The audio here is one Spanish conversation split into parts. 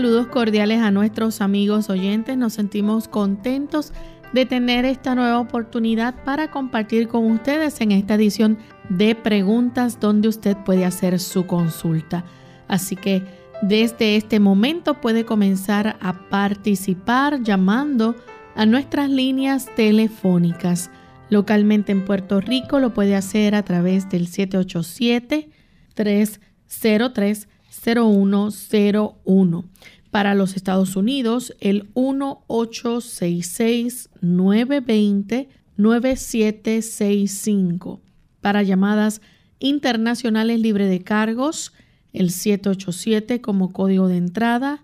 Saludos cordiales a nuestros amigos oyentes. Nos sentimos contentos de tener esta nueva oportunidad para compartir con ustedes en esta edición de preguntas donde usted puede hacer su consulta. Así que desde este momento puede comenzar a participar llamando a nuestras líneas telefónicas. Localmente en Puerto Rico lo puede hacer a través del 787 303 0101. Para los Estados Unidos, el 1866-920-9765. Para llamadas internacionales libre de cargos, el 787 como código de entrada,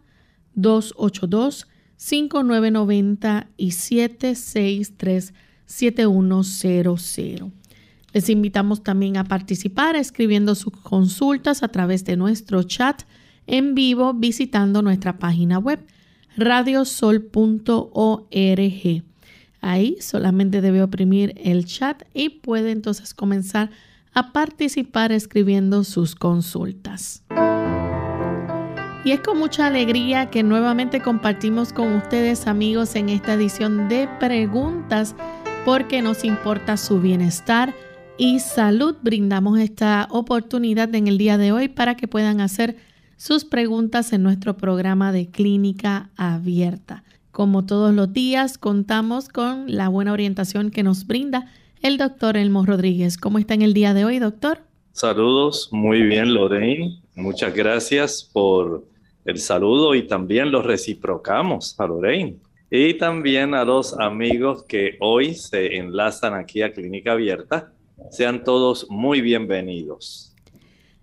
282-5990 y 763-7100. Les invitamos también a participar escribiendo sus consultas a través de nuestro chat en vivo visitando nuestra página web radiosol.org. Ahí solamente debe oprimir el chat y puede entonces comenzar a participar escribiendo sus consultas. Y es con mucha alegría que nuevamente compartimos con ustedes amigos en esta edición de preguntas porque nos importa su bienestar y salud brindamos esta oportunidad en el día de hoy para que puedan hacer sus preguntas en nuestro programa de clínica abierta. Como todos los días, contamos con la buena orientación que nos brinda el doctor Elmo Rodríguez. ¿Cómo está en el día de hoy, doctor? Saludos, muy bien, Lorraine. Muchas gracias por el saludo y también lo reciprocamos a Lorraine. Y también a los amigos que hoy se enlazan aquí a Clínica Abierta sean todos muy bienvenidos.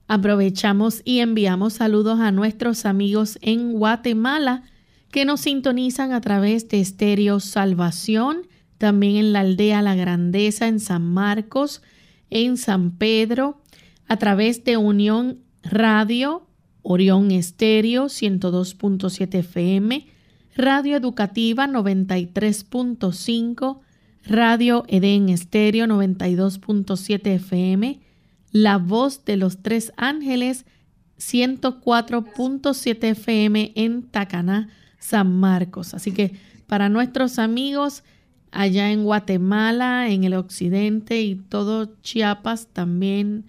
Aprovechamos y enviamos saludos a nuestros amigos en Guatemala que nos sintonizan a través de Estéreo Salvación, también en la aldea La Grandeza en San Marcos, en San Pedro, a través de Unión Radio, Orión Estéreo 102.7 FM, Radio Educativa 93.5, Radio Edén Estéreo 92.7 FM, La Voz de los Tres Ángeles 104.7 FM en Tacaná, San Marcos. Así que para nuestros amigos allá en Guatemala, en el occidente y todo Chiapas también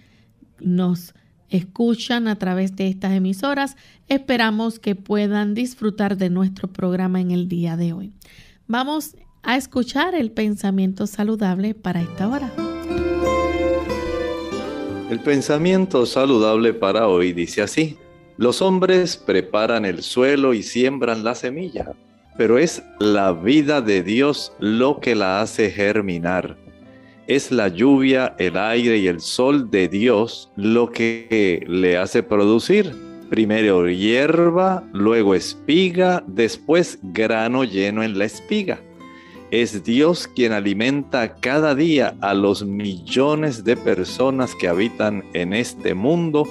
nos escuchan a través de estas emisoras. Esperamos que puedan disfrutar de nuestro programa en el día de hoy. Vamos a escuchar el pensamiento saludable para esta hora. El pensamiento saludable para hoy dice así, los hombres preparan el suelo y siembran la semilla, pero es la vida de Dios lo que la hace germinar. Es la lluvia, el aire y el sol de Dios lo que le hace producir. Primero hierba, luego espiga, después grano lleno en la espiga. Es Dios quien alimenta cada día a los millones de personas que habitan en este mundo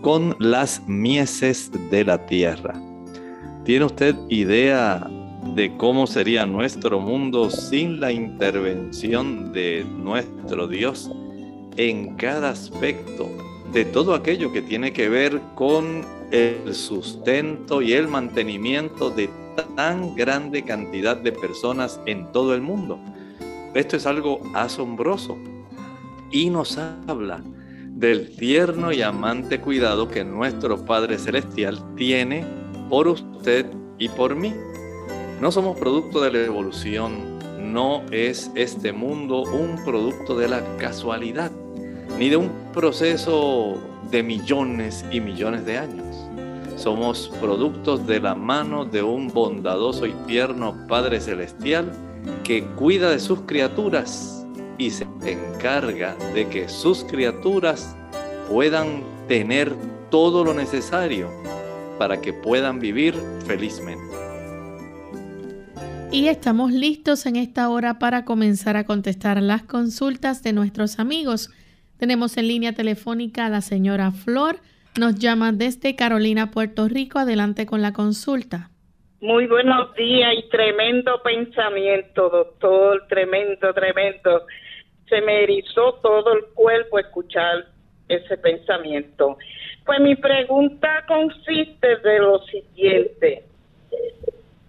con las mieses de la tierra. ¿Tiene usted idea de cómo sería nuestro mundo sin la intervención de nuestro Dios en cada aspecto de todo aquello que tiene que ver con el sustento y el mantenimiento de tan grande cantidad de personas en todo el mundo. Esto es algo asombroso y nos habla del tierno y amante cuidado que nuestro Padre Celestial tiene por usted y por mí. No somos producto de la evolución, no es este mundo un producto de la casualidad, ni de un proceso de millones y millones de años. Somos productos de la mano de un bondadoso y tierno Padre Celestial que cuida de sus criaturas y se encarga de que sus criaturas puedan tener todo lo necesario para que puedan vivir felizmente. Y estamos listos en esta hora para comenzar a contestar las consultas de nuestros amigos. Tenemos en línea telefónica a la señora Flor. Nos llama desde Carolina, Puerto Rico. Adelante con la consulta. Muy buenos días y tremendo pensamiento, doctor. Tremendo, tremendo. Se me erizó todo el cuerpo escuchar ese pensamiento. Pues mi pregunta consiste de lo siguiente.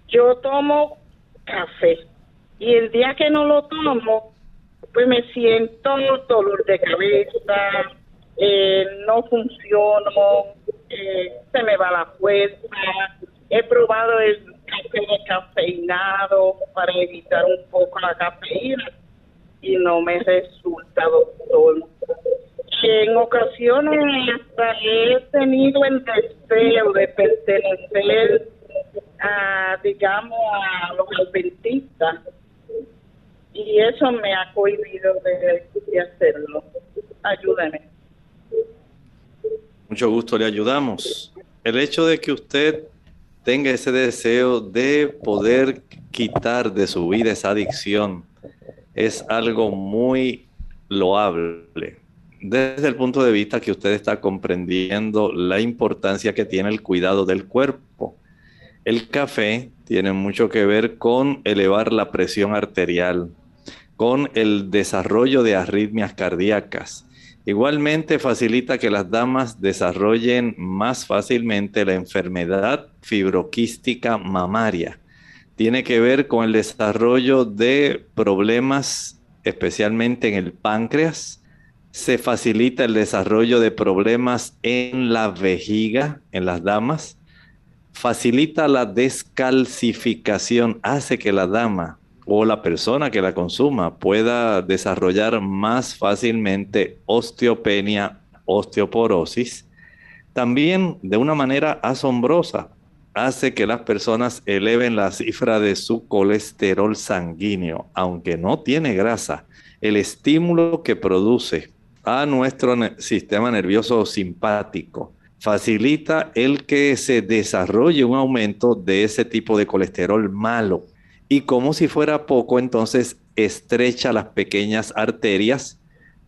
Yo tomo café. Y el día que no lo tomo, pues me siento dolor de cabeza, eh, no funciono, eh, se me va la fuerza. He probado el café cafeinado para evitar un poco la cafeína y no me resulta, doctor. En ocasiones hasta he tenido el deseo de pertenecer a, digamos, a los adventistas. Y eso me ha cohibido de, hacerlo. Ayúdame. Mucho gusto, le ayudamos. El hecho de que usted tenga ese deseo de poder quitar de su vida esa adicción es algo muy loable desde el punto de vista que usted está comprendiendo la importancia que tiene el cuidado del cuerpo. El café tiene mucho que ver con elevar la presión arterial, con el desarrollo de arritmias cardíacas. Igualmente facilita que las damas desarrollen más fácilmente la enfermedad fibroquística mamaria. Tiene que ver con el desarrollo de problemas especialmente en el páncreas. Se facilita el desarrollo de problemas en la vejiga en las damas facilita la descalcificación, hace que la dama o la persona que la consuma pueda desarrollar más fácilmente osteopenia, osteoporosis. También de una manera asombrosa hace que las personas eleven la cifra de su colesterol sanguíneo, aunque no tiene grasa. El estímulo que produce a nuestro sistema nervioso simpático facilita el que se desarrolle un aumento de ese tipo de colesterol malo. Y como si fuera poco, entonces estrecha las pequeñas arterias.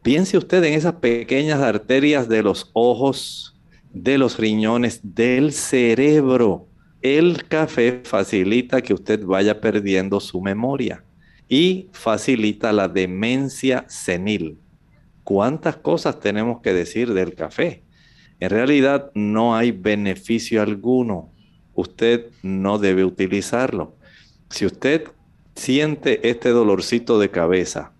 Piense usted en esas pequeñas arterias de los ojos, de los riñones, del cerebro. El café facilita que usted vaya perdiendo su memoria y facilita la demencia senil. ¿Cuántas cosas tenemos que decir del café? En realidad no hay beneficio alguno. Usted no debe utilizarlo. Si usted siente este dolorcito de cabeza,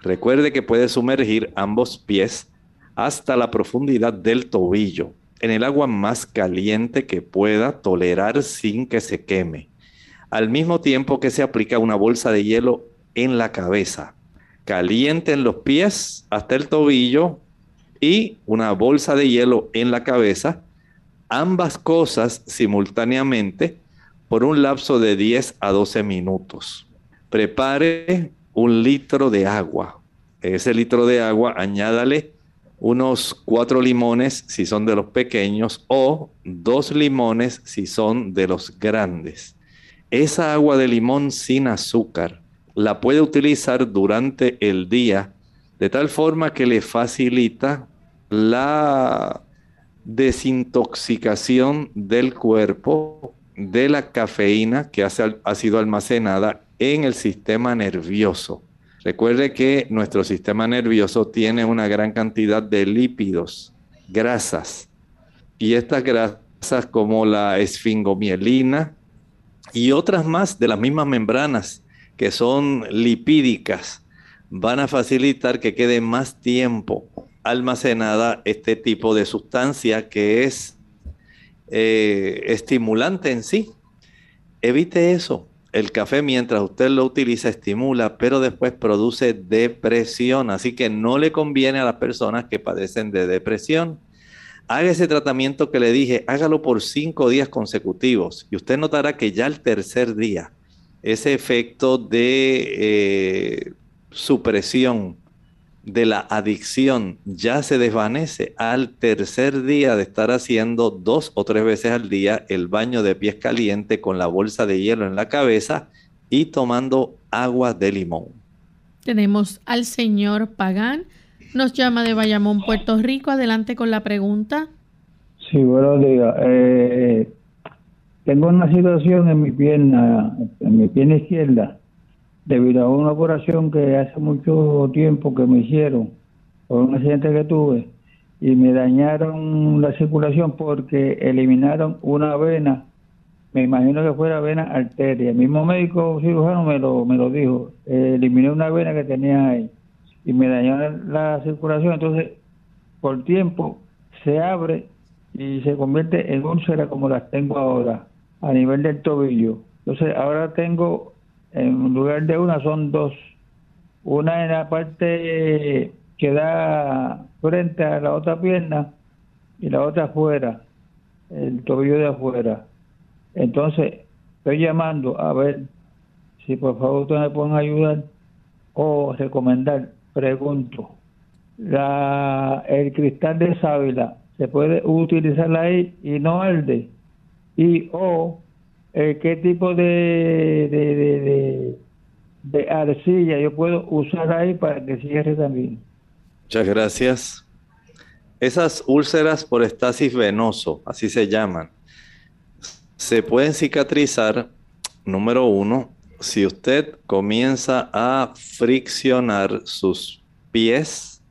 recuerde que puede sumergir ambos pies hasta la profundidad del tobillo en el agua más caliente que pueda tolerar sin que se queme. Al mismo tiempo que se aplica una bolsa de hielo en la cabeza. Caliente en los pies hasta el tobillo y una bolsa de hielo en la cabeza, ambas cosas simultáneamente por un lapso de 10 a 12 minutos. Prepare un litro de agua. Ese litro de agua añádale unos cuatro limones si son de los pequeños o dos limones si son de los grandes. Esa agua de limón sin azúcar la puede utilizar durante el día de tal forma que le facilita la desintoxicación del cuerpo de la cafeína que ha sido almacenada en el sistema nervioso. Recuerde que nuestro sistema nervioso tiene una gran cantidad de lípidos, grasas, y estas grasas como la esfingomielina y otras más de las mismas membranas que son lipídicas van a facilitar que quede más tiempo almacenada este tipo de sustancia que es eh, estimulante en sí. Evite eso. El café mientras usted lo utiliza estimula, pero después produce depresión. Así que no le conviene a las personas que padecen de depresión. Haga ese tratamiento que le dije, hágalo por cinco días consecutivos y usted notará que ya el tercer día, ese efecto de eh, supresión de la adicción ya se desvanece al tercer día de estar haciendo dos o tres veces al día el baño de pies caliente con la bolsa de hielo en la cabeza y tomando agua de limón. Tenemos al señor Pagán. Nos llama de Bayamón, Puerto Rico. Adelante con la pregunta. Sí, buenos días. Eh, tengo una situación en mi pierna, en mi pierna izquierda, debido a una operación que hace mucho tiempo que me hicieron por un accidente que tuve y me dañaron la circulación porque eliminaron una vena, me imagino que fuera vena arteria. El mismo médico cirujano me lo, me lo dijo, eliminé una vena que tenía ahí y me dañaron la circulación, entonces por tiempo se abre y se convierte en úlcera como las tengo ahora a nivel del tobillo. Entonces ahora tengo, en lugar de una, son dos. Una en la parte que da frente a la otra pierna y la otra afuera, el tobillo de afuera. Entonces, estoy llamando a ver si por favor ustedes me pueden ayudar o recomendar. Pregunto, la, el cristal de sábila, ¿se puede utilizar ahí y no el de? y o eh, qué tipo de, de, de, arcilla yo puedo usar ahí para que cierre también. Muchas gracias. Esas úlceras por estasis venoso, así se llaman, se pueden cicatrizar, número uno, si usted comienza a friccionar sus pies,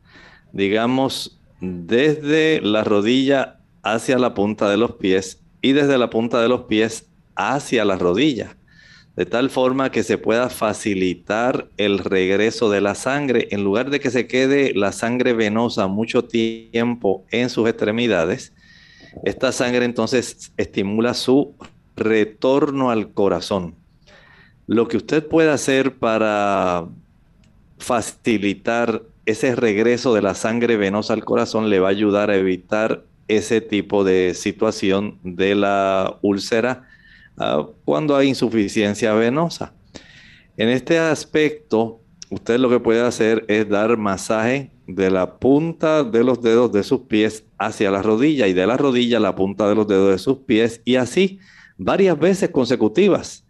digamos, desde la rodilla hacia la punta de los pies y desde la punta de los pies hacia las rodillas, de tal forma que se pueda facilitar el regreso de la sangre, en lugar de que se quede la sangre venosa mucho tiempo en sus extremidades, esta sangre entonces estimula su retorno al corazón. Lo que usted puede hacer para facilitar ese regreso de la sangre venosa al corazón le va a ayudar a evitar ese tipo de situación de la úlcera ah, cuando hay insuficiencia venosa. En este aspecto, usted lo que puede hacer es dar masaje de la punta de los dedos de sus pies hacia la rodilla y de la rodilla a la punta de los dedos de sus pies y así varias veces consecutivas.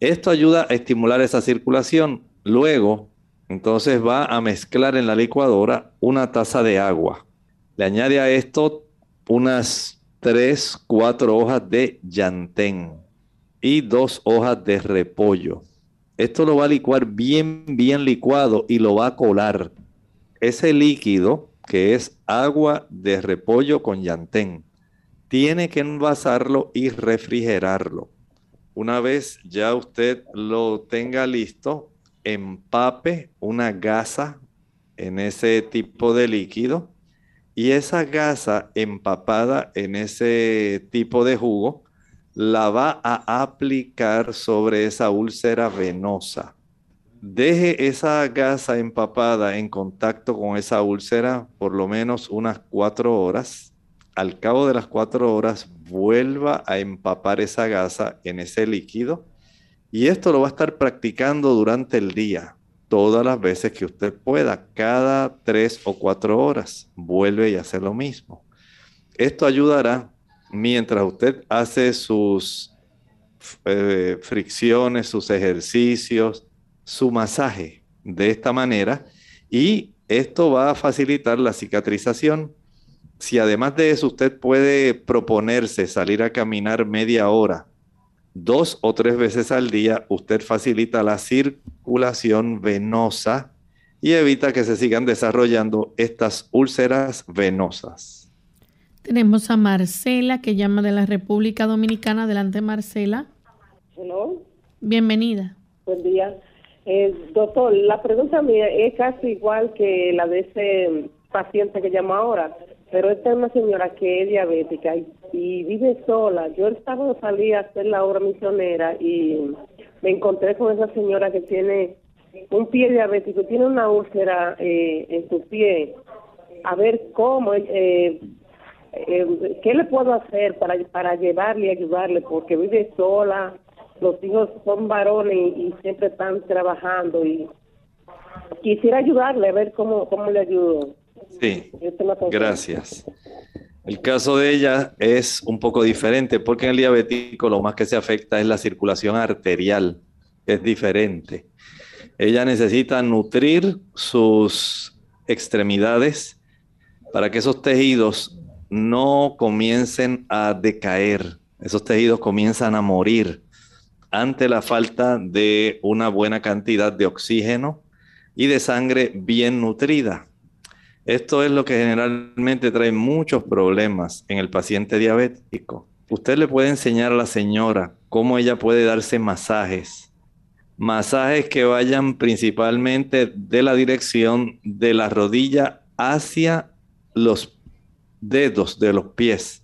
Esto ayuda a estimular esa circulación. Luego, entonces va a mezclar en la licuadora una taza de agua. Le añade a esto unas tres, cuatro hojas de llantén y dos hojas de repollo. Esto lo va a licuar bien, bien licuado y lo va a colar. Ese líquido, que es agua de repollo con llantén, tiene que envasarlo y refrigerarlo. Una vez ya usted lo tenga listo, empape una gasa en ese tipo de líquido y esa gasa empapada en ese tipo de jugo la va a aplicar sobre esa úlcera venosa. Deje esa gasa empapada en contacto con esa úlcera por lo menos unas cuatro horas. Al cabo de las cuatro horas, vuelva a empapar esa gasa en ese líquido. Y esto lo va a estar practicando durante el día todas las veces que usted pueda, cada tres o cuatro horas. Vuelve y hace lo mismo. Esto ayudará mientras usted hace sus eh, fricciones, sus ejercicios, su masaje de esta manera y esto va a facilitar la cicatrización. Si además de eso usted puede proponerse salir a caminar media hora dos o tres veces al día, usted facilita la circulación venosa y evita que se sigan desarrollando estas úlceras venosas. Tenemos a Marcela que llama de la República Dominicana. Adelante, Marcela. Hello. Bienvenida. Buen día. Eh, doctor, la pregunta mía es casi igual que la de ese paciente que llama ahora pero esta es una señora que es diabética y, vive sola. Yo el sábado salí a hacer la obra misionera y me encontré con esa señora que tiene un pie diabético, tiene una úlcera eh, en su pie. A ver cómo, eh, eh, qué le puedo hacer para, para llevarle y ayudarle, porque vive sola, los hijos son varones y, siempre están trabajando y quisiera ayudarle a ver cómo, cómo le ayudo. Sí, gracias. El caso de ella es un poco diferente porque en el diabético lo más que se afecta es la circulación arterial, es diferente. Ella necesita nutrir sus extremidades para que esos tejidos no comiencen a decaer, esos tejidos comienzan a morir ante la falta de una buena cantidad de oxígeno y de sangre bien nutrida. Esto es lo que generalmente trae muchos problemas en el paciente diabético. Usted le puede enseñar a la señora cómo ella puede darse masajes. Masajes que vayan principalmente de la dirección de la rodilla hacia los dedos de los pies.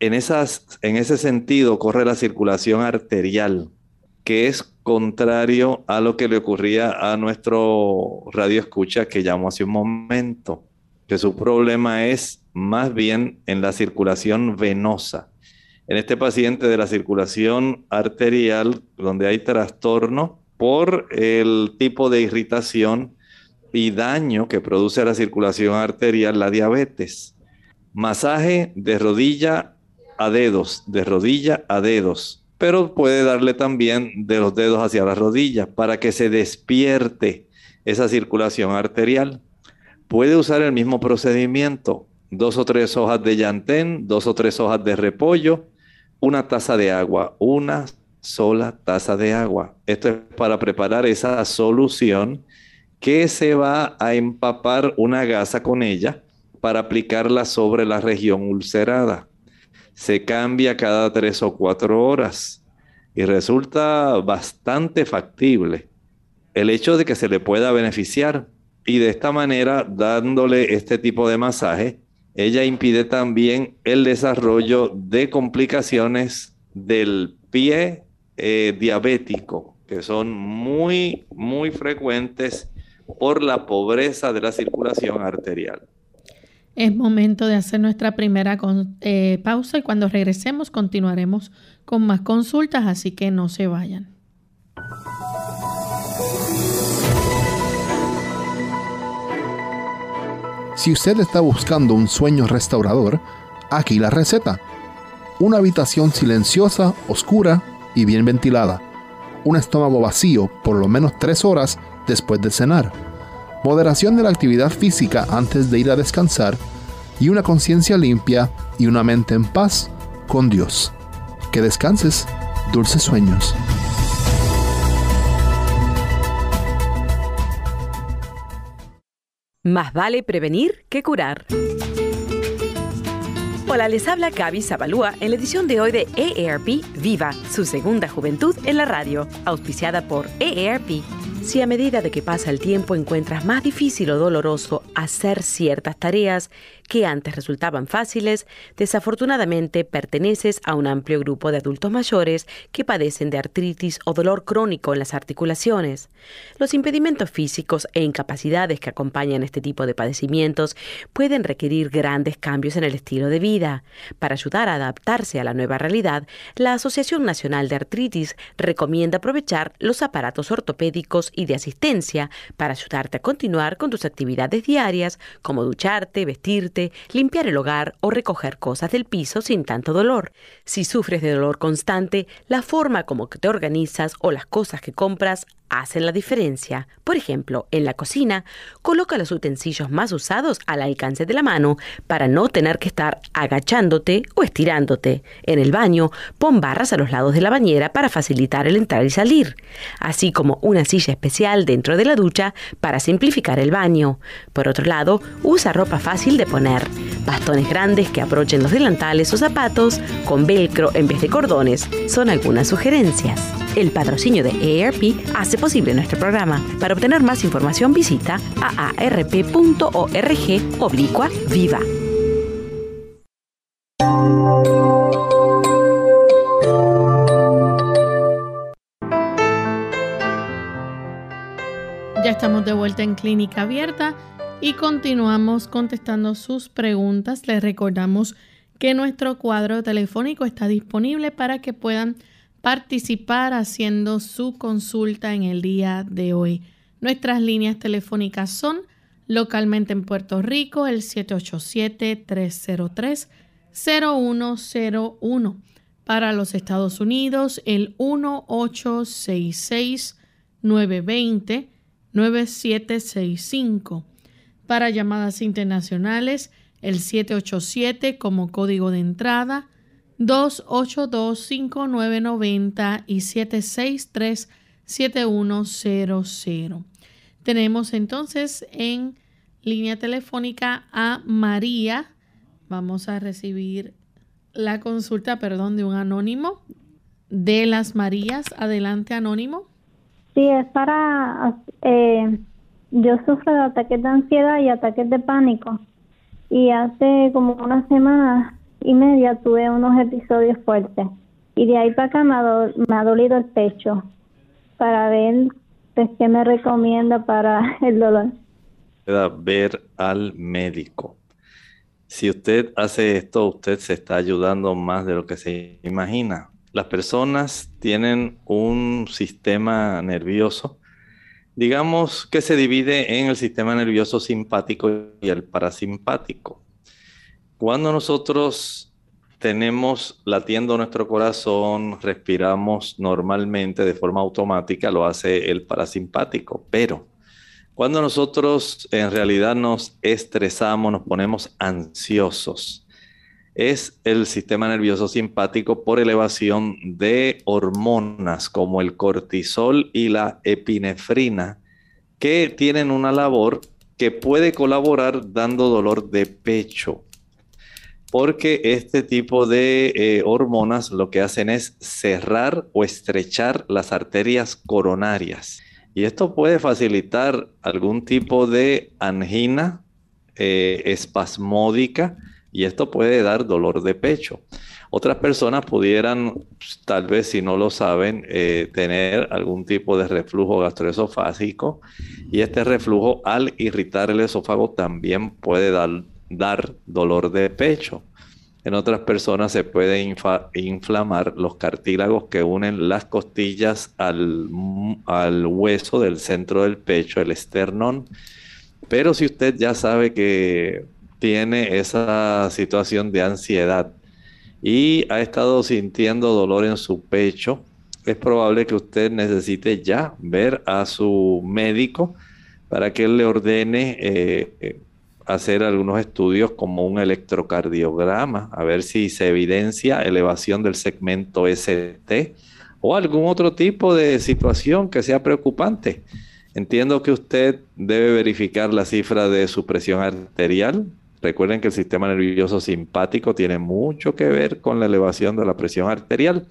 En, esas, en ese sentido corre la circulación arterial, que es contrario a lo que le ocurría a nuestro radio escucha que llamó hace un momento, que su problema es más bien en la circulación venosa. En este paciente de la circulación arterial, donde hay trastorno por el tipo de irritación y daño que produce la circulación arterial, la diabetes. Masaje de rodilla a dedos, de rodilla a dedos pero puede darle también de los dedos hacia la rodilla para que se despierte esa circulación arterial. Puede usar el mismo procedimiento, dos o tres hojas de llantén, dos o tres hojas de repollo, una taza de agua, una sola taza de agua. Esto es para preparar esa solución que se va a empapar una gasa con ella para aplicarla sobre la región ulcerada se cambia cada tres o cuatro horas y resulta bastante factible el hecho de que se le pueda beneficiar y de esta manera dándole este tipo de masaje, ella impide también el desarrollo de complicaciones del pie eh, diabético, que son muy, muy frecuentes por la pobreza de la circulación arterial. Es momento de hacer nuestra primera eh, pausa y cuando regresemos continuaremos con más consultas, así que no se vayan. Si usted está buscando un sueño restaurador, aquí la receta. Una habitación silenciosa, oscura y bien ventilada. Un estómago vacío por lo menos tres horas después de cenar moderación de la actividad física antes de ir a descansar y una conciencia limpia y una mente en paz con Dios. Que descanses, dulces sueños. Más vale prevenir que curar. Hola, les habla Gaby Zabalúa en la edición de hoy de EARP Viva, su segunda juventud en la radio, auspiciada por EARP si a medida de que pasa el tiempo encuentras más difícil o doloroso hacer ciertas tareas que antes resultaban fáciles, desafortunadamente perteneces a un amplio grupo de adultos mayores que padecen de artritis o dolor crónico en las articulaciones. Los impedimentos físicos e incapacidades que acompañan este tipo de padecimientos pueden requerir grandes cambios en el estilo de vida. Para ayudar a adaptarse a la nueva realidad, la Asociación Nacional de Artritis recomienda aprovechar los aparatos ortopédicos y de asistencia para ayudarte a continuar con tus actividades diarias como ducharte, vestirte, limpiar el hogar o recoger cosas del piso sin tanto dolor. Si sufres de dolor constante, la forma como te organizas o las cosas que compras hacen la diferencia. Por ejemplo, en la cocina, coloca los utensilios más usados al alcance de la mano para no tener que estar agachándote o estirándote. En el baño, pon barras a los lados de la bañera para facilitar el entrar y salir, así como una silla especial dentro de la ducha para simplificar el baño. Por otro lado, usa ropa fácil de poner, bastones grandes que aprochen los delantales o zapatos con velcro en vez de cordones. Son algunas sugerencias. El patrocinio de AARP hace posible nuestro programa. Para obtener más información visita aarp.org oblicua viva. Ya estamos de vuelta en Clínica Abierta y continuamos contestando sus preguntas. Les recordamos que nuestro cuadro telefónico está disponible para que puedan participar haciendo su consulta en el día de hoy. Nuestras líneas telefónicas son localmente en Puerto Rico el 787-303-0101. Para los Estados Unidos el 1866-920-9765. Para llamadas internacionales el 787 como código de entrada 282-5990 y 763-7100. Tenemos entonces en línea telefónica a María. Vamos a recibir la consulta, perdón, de un anónimo. De las Marías, adelante anónimo. Sí, es para... Eh, yo sufro de ataques de ansiedad y ataques de pánico. Y hace como una semana y media tuve unos episodios fuertes. Y de ahí para acá me ha, dolido el pecho para ver pues, qué me recomienda para el dolor. Ver al médico. Si usted hace esto, usted se está ayudando más de lo que se imagina. Las personas tienen un sistema nervioso, digamos que se divide en el sistema nervioso simpático y el parasimpático. Cuando nosotros tenemos latiendo nuestro corazón, respiramos normalmente de forma automática, lo hace el parasimpático, pero cuando nosotros en realidad nos estresamos, nos ponemos ansiosos, es el sistema nervioso simpático por elevación de hormonas como el cortisol y la epinefrina, que tienen una labor que puede colaborar dando dolor de pecho porque este tipo de eh, hormonas lo que hacen es cerrar o estrechar las arterias coronarias. Y esto puede facilitar algún tipo de angina eh, espasmódica y esto puede dar dolor de pecho. Otras personas pudieran, pues, tal vez si no lo saben, eh, tener algún tipo de reflujo gastroesofágico y este reflujo al irritar el esófago también puede dar dar dolor de pecho. En otras personas se puede inflamar los cartílagos que unen las costillas al, hueso del centro del pecho, el esternón. Pero si usted ya sabe que tiene esa situación de ansiedad y ha estado sintiendo dolor en su pecho, es probable que usted necesite ya ver a su médico para que él le ordene eh, hacer algunos estudios como un electrocardiograma, a ver si se evidencia elevación del segmento ST o algún otro tipo de situación que sea preocupante. Entiendo que usted debe verificar la cifra de su presión arterial. Recuerden que el sistema nervioso simpático tiene mucho que ver con la elevación de la presión arterial.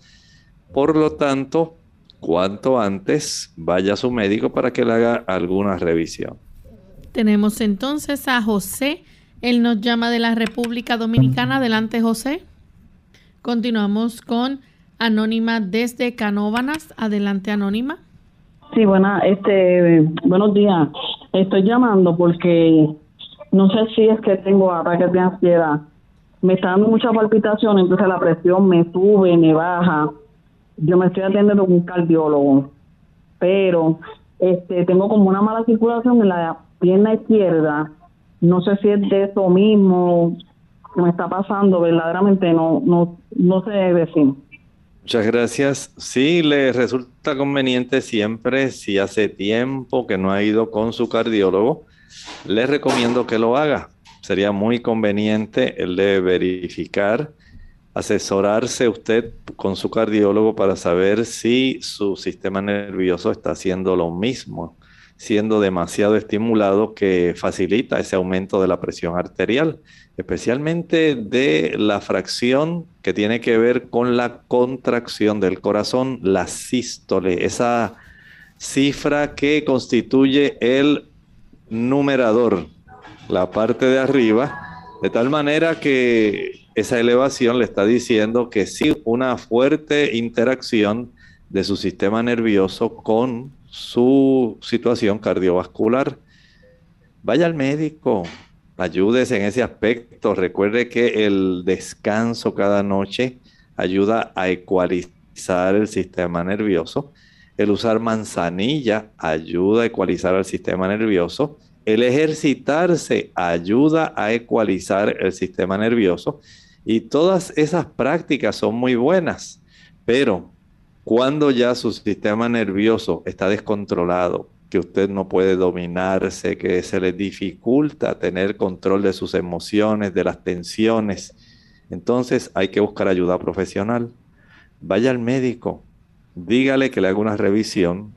Por lo tanto, cuanto antes vaya a su médico para que le haga alguna revisión. Tenemos entonces a José. Él nos llama de la República Dominicana. Adelante, José. Continuamos con Anónima desde Canóvanas. Adelante, Anónima. Sí, buena, este, buenos días. Estoy llamando porque no sé si es que tengo ataques de ansiedad. Me está dando mucha palpitación, entonces la presión me sube, me baja. Yo me estoy atendiendo con un cardiólogo, pero este, tengo como una mala circulación en la pierna izquierda, no sé si es de eso mismo me está pasando, verdaderamente no, no, no sé decir. Muchas gracias. Sí, le resulta conveniente siempre, si hace tiempo que no ha ido con su cardiólogo, le recomiendo que lo haga. Sería muy conveniente el de verificar, asesorarse usted con su cardiólogo para saber si su sistema nervioso está haciendo lo mismo siendo demasiado estimulado que facilita ese aumento de la presión arterial, especialmente de la fracción que tiene que ver con la contracción del corazón, la sístole, esa cifra que constituye el numerador, la parte de arriba, de tal manera que esa elevación le está diciendo que sí, una fuerte interacción de su sistema nervioso con su situación cardiovascular, vaya al médico, ayúdese en ese aspecto. Recuerde que el descanso cada noche ayuda a ecualizar el sistema nervioso. El usar manzanilla ayuda a ecualizar el sistema nervioso. El ejercitarse ayuda a ecualizar el sistema nervioso. Y todas esas prácticas son muy buenas. Pero cuando ya su sistema nervioso está descontrolado, que usted no puede dominarse, que se le dificulta tener control de sus emociones, de las tensiones, entonces hay que buscar ayuda profesional. Vaya al médico, dígale que le haga una revisión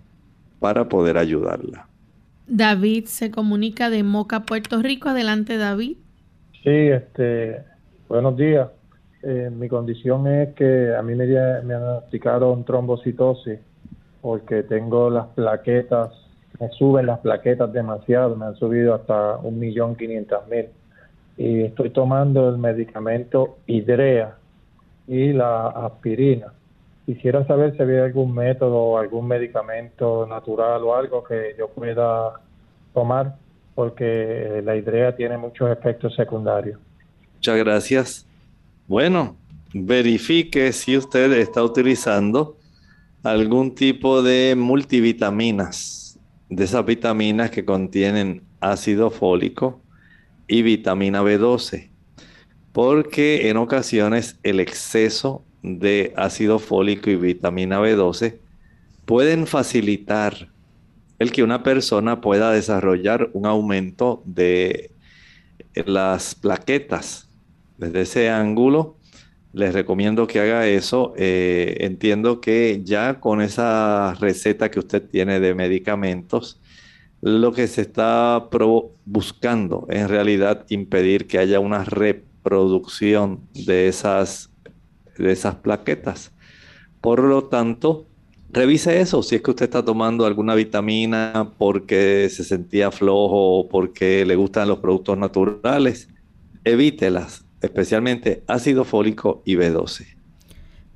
para poder ayudarla. David se comunica de Moca, Puerto Rico. Adelante, David. Sí, este, buenos días. Eh, mi condición es que a mí me, diagnosticaron trombocitosis porque tengo las plaquetas, me suben las plaquetas demasiado, me han subido hasta un millón quinientas mil y estoy tomando el medicamento Hidrea y la aspirina. Quisiera saber si había algún método o algún medicamento natural o algo que yo pueda tomar porque la hidrea tiene muchos efectos secundarios. Muchas gracias. Bueno, verifique si usted está utilizando algún tipo de multivitaminas, de esas vitaminas que contienen ácido fólico y vitamina B12, porque en ocasiones el exceso de ácido fólico y vitamina B12 pueden facilitar el que una persona pueda desarrollar un aumento de las plaquetas. Desde ese ángulo, les recomiendo que haga eso. Eh, entiendo que ya con esa receta que usted tiene de medicamentos, lo que se está buscando en realidad impedir que haya una reproducción de esas, de esas plaquetas. Por lo tanto, revise eso. Si es que usted está tomando alguna vitamina porque se sentía flojo o porque le gustan los productos naturales, evítelas, especialmente ácido fólico y B12.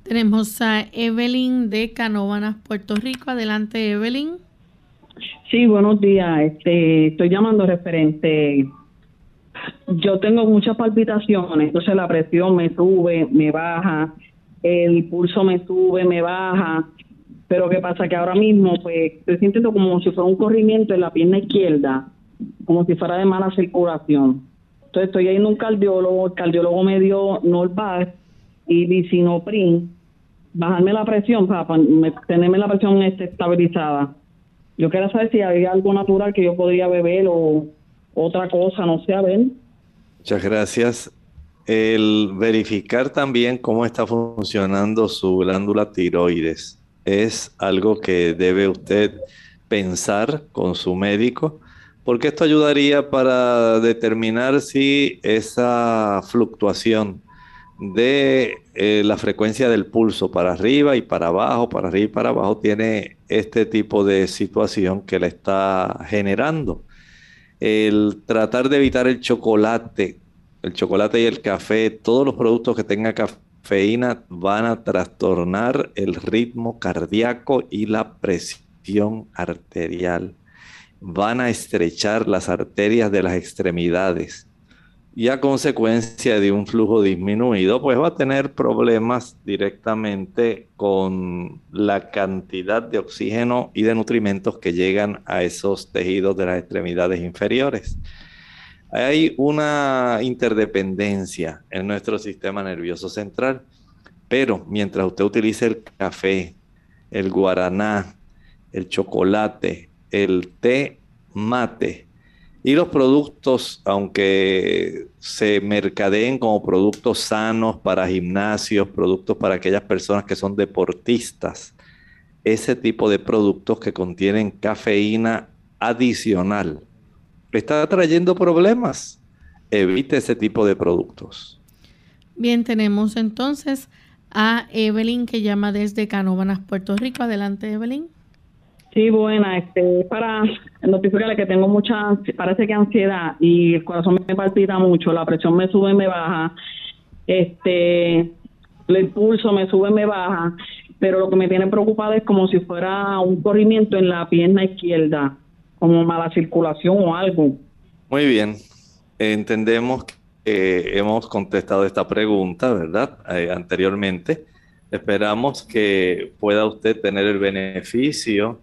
Tenemos a Evelyn de Canóvanas, Puerto Rico. Adelante, Evelyn. Sí, buenos días. Este, estoy llamando referente. Yo tengo muchas palpitaciones, entonces la presión me sube, me baja, el pulso me sube, me baja. Pero qué pasa que ahora mismo pues estoy sintiendo como si fuera un corrimiento en la pierna izquierda, como si fuera de mala circulación. Entonces estoy yendo a un cardiólogo, el cardiólogo me dio Norvac y Vicinoprin, bajarme la presión para, tenerme la presión este, estabilizada yo quería saber si había algo natural que yo podría beber o otra cosa, no sé, a ver. Muchas gracias. El verificar también cómo está funcionando su glándula tiroides es algo que debe usted pensar con su médico, porque esto ayudaría para determinar si esa fluctuación de eh, la frecuencia del pulso para arriba y para abajo, para arriba y para abajo, tiene este tipo de situación que le está generando. El tratar de evitar el chocolate, el chocolate y el café, todos los productos que tengan cafeína van a trastornar el ritmo cardíaco y la presión arterial. Van a estrechar las arterias de las extremidades y a consecuencia de un flujo disminuido, pues va a tener problemas directamente con la cantidad de oxígeno y de nutrimentos que llegan a esos tejidos de las extremidades inferiores. Hay una interdependencia en nuestro sistema nervioso central, pero mientras usted utilice el café, el guaraná, el chocolate, el té mate, y los productos, aunque se mercadeen como productos sanos para gimnasios, productos para aquellas personas que son deportistas, ese tipo de productos que contienen cafeína adicional está trayendo problemas. Evite ese tipo de productos. Bien, tenemos entonces a Evelyn que llama desde Canóvanas, Puerto Rico. Adelante, Evelyn. Sí, buena, este, para notificarle que tengo mucha, parece que ansiedad y el corazón me palpita mucho, la presión me sube me baja, este, el pulso me sube me baja, pero lo que me tiene preocupada es como si fuera un corrimiento en la pierna izquierda, como mala circulación o algo. Muy bien, entendemos que hemos contestado esta pregunta, ¿verdad? Eh, anteriormente Esperamos que pueda usted tener el beneficio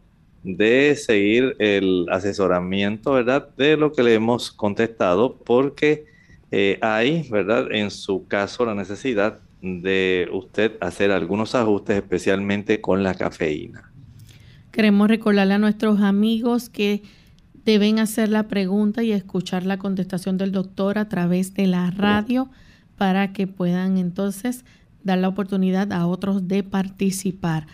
de seguir el asesoramiento, ¿verdad? De lo que le hemos contestado, porque eh, hay, ¿verdad? En su caso, la necesidad de usted hacer algunos ajustes, especialmente con la cafeína. Queremos recordarle a nuestros amigos que deben hacer la pregunta y escuchar la contestación del doctor a través de la radio para que puedan entonces dar la oportunidad a otros de participar.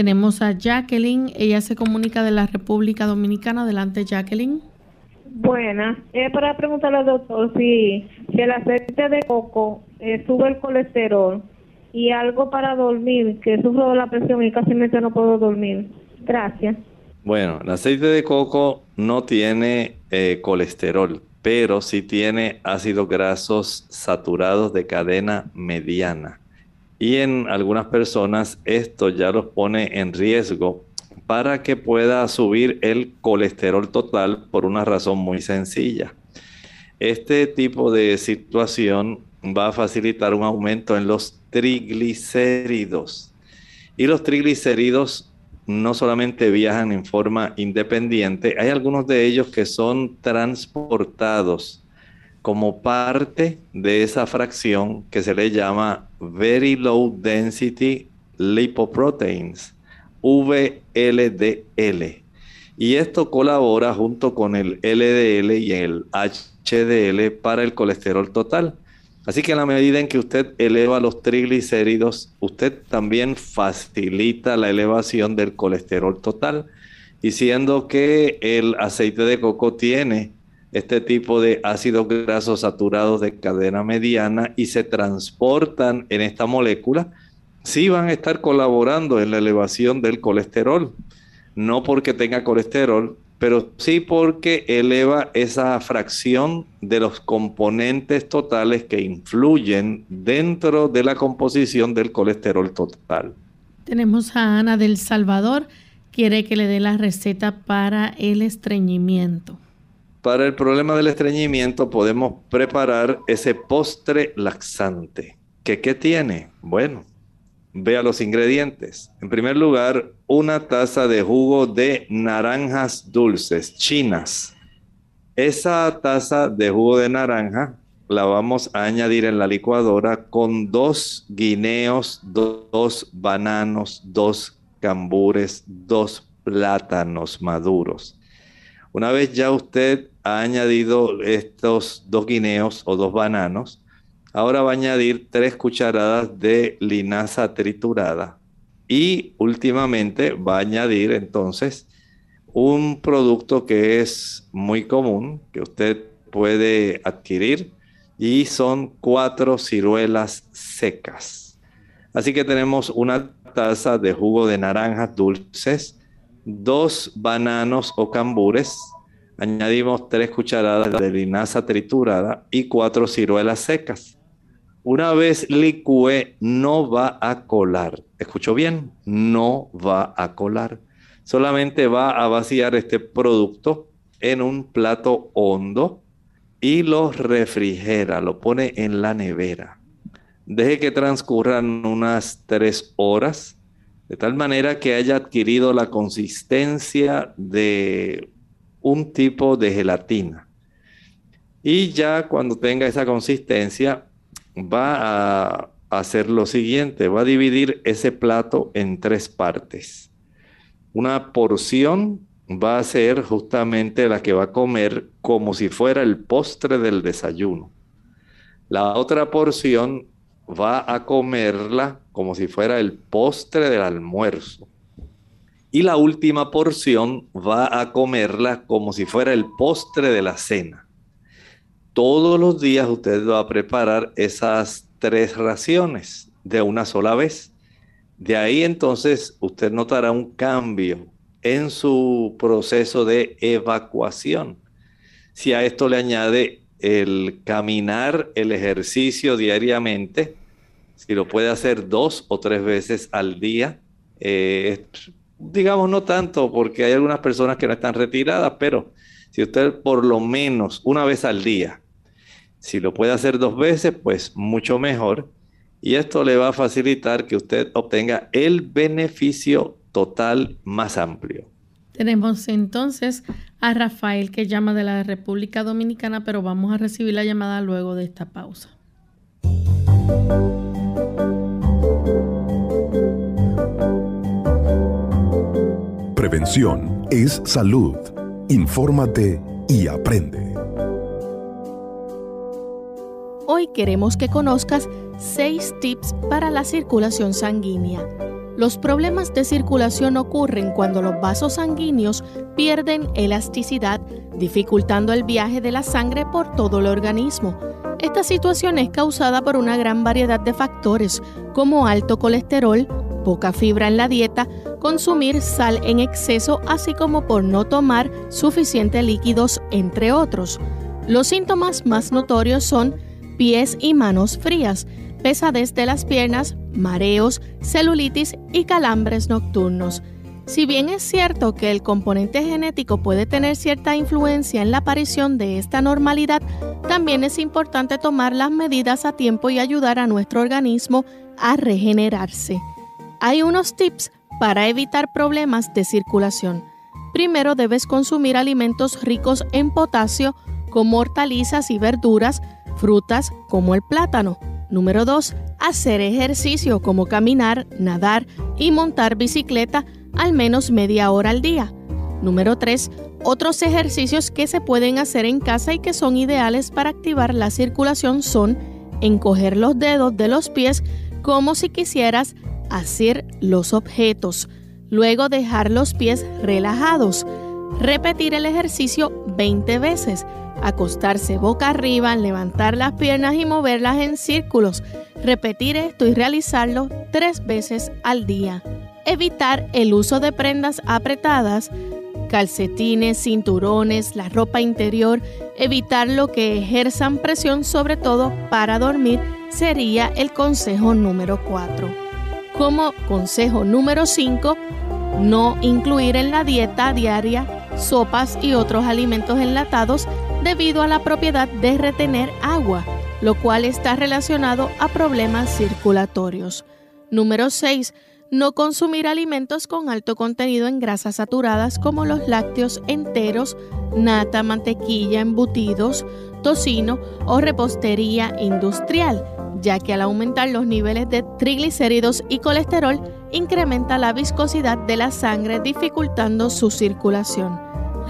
Tenemos a Jacqueline, ella se comunica de la República Dominicana. Adelante, Jacqueline. Buenas, eh, para preguntarle al doctor si, el aceite de coco eh, sube el colesterol y algo para dormir, que sufro de la presión y casi no puedo dormir. Gracias. Bueno, el aceite de coco no tiene eh, colesterol, pero sí tiene ácidos grasos saturados de cadena mediana y en algunas personas esto ya los pone en riesgo para que pueda subir el colesterol total por una razón muy sencilla. Este tipo de situación va a facilitar un aumento en los triglicéridos. Y los triglicéridos no solamente viajan en forma independiente, hay algunos de ellos que son transportados como parte de esa fracción que se le llama Very Low Density Lipoproteins, VLDL. Y esto colabora junto con el LDL y el HDL para el colesterol total. Así que en la medida en que usted eleva los triglicéridos, usted también facilita la elevación del colesterol total. Y siendo que el aceite de coco tiene este tipo de ácidos grasos saturados de cadena mediana y se transportan en esta molécula, sí van a estar colaborando en la elevación del colesterol. No porque tenga colesterol, pero sí porque eleva esa fracción de los componentes totales que influyen dentro de la composición del colesterol total. Tenemos a Ana del Salvador, quiere que le dé la receta para el estreñimiento. Para el problema del estreñimiento podemos preparar ese postre laxante. ¿Qué, ¿Qué tiene? Bueno, vea los ingredientes. En primer lugar, una taza de jugo de naranjas dulces chinas. Esa taza de jugo de naranja la vamos a añadir en la licuadora con dos guineos, dos bananos, dos cambures, dos plátanos maduros. Una vez ya usted ha añadido estos dos guineos o dos bananos, ahora va a añadir tres cucharadas de linaza triturada y últimamente va a añadir entonces un producto que es muy común, que usted puede adquirir y son cuatro ciruelas secas. Así que tenemos una taza de jugo de naranjas dulces, dos bananos o cambures, añadimos tres cucharadas de linaza triturada y cuatro ciruelas secas. Una vez licúe, no va a colar. ¿Escuchó bien? No va a colar. Solamente va a vaciar este producto en un plato hondo y lo refrigera, lo pone en la nevera. Deje que transcurran unas tres horas, de tal manera que haya adquirido la consistencia de un tipo de gelatina. Y ya cuando tenga esa consistencia, va a hacer lo siguiente, va a dividir ese plato en tres partes. Una porción va a ser justamente la que va a comer como si fuera el postre del desayuno. La otra porción va a comerla como si fuera el postre del almuerzo. Y la última porción va a comerla como si fuera el postre de la cena. Todos los días usted va a preparar esas tres raciones de una sola vez. De ahí entonces usted notará un cambio en su proceso de evacuación. Si a esto le añade el caminar, el ejercicio diariamente, si lo puede hacer dos o tres veces al día, eh, digamos no tanto, porque hay algunas personas que no están retiradas, pero si usted por lo menos una vez al día, si lo puede hacer dos veces, pues mucho mejor. y esto le va a facilitar que usted obtenga el beneficio total más amplio. Tenemos entonces a Rafael que llama de la República Dominicana, pero vamos a recibir la llamada luego de esta pausa. Prevención es salud. Infórmate y aprende. Hoy queremos que conozcas 6 tips para la circulación sanguínea. Los problemas de circulación ocurren cuando los vasos sanguíneos pierden elasticidad, dificultando el viaje de la sangre por todo el organismo. Esta situación es causada por una gran variedad de factores, como alto colesterol, poca fibra en la dieta, consumir sal en exceso, así como por no tomar suficientes líquidos, entre otros. Los síntomas más notorios son pies y manos frías, pesadez de las piernas, mareos, celulitis y calambres nocturnos. Si bien es cierto que el componente genético puede tener cierta influencia en la aparición de esta normalidad, también es importante tomar las medidas a tiempo y ayudar a nuestro organismo a regenerarse. Hay unos tips para evitar problemas de circulación. Primero debes consumir alimentos ricos en potasio como hortalizas y verduras, frutas como el plátano. Número 2. Hacer ejercicio como caminar, nadar y montar bicicleta al menos media hora al día. Número 3. Otros ejercicios que se pueden hacer en casa y que son ideales para activar la circulación son encoger los dedos de los pies como si quisieras hacer los objetos. Luego dejar los pies relajados. Repetir el ejercicio 20 veces acostarse boca arriba, levantar las piernas y moverlas en círculos. Repetir esto y realizarlo tres veces al día. Evitar el uso de prendas apretadas, calcetines, cinturones, la ropa interior. Evitar lo que ejerzan presión sobre todo para dormir sería el consejo número 4. Como consejo número 5, no incluir en la dieta diaria sopas y otros alimentos enlatados debido a la propiedad de retener agua, lo cual está relacionado a problemas circulatorios. Número 6. No consumir alimentos con alto contenido en grasas saturadas como los lácteos enteros, nata, mantequilla, embutidos, tocino o repostería industrial, ya que al aumentar los niveles de triglicéridos y colesterol incrementa la viscosidad de la sangre dificultando su circulación.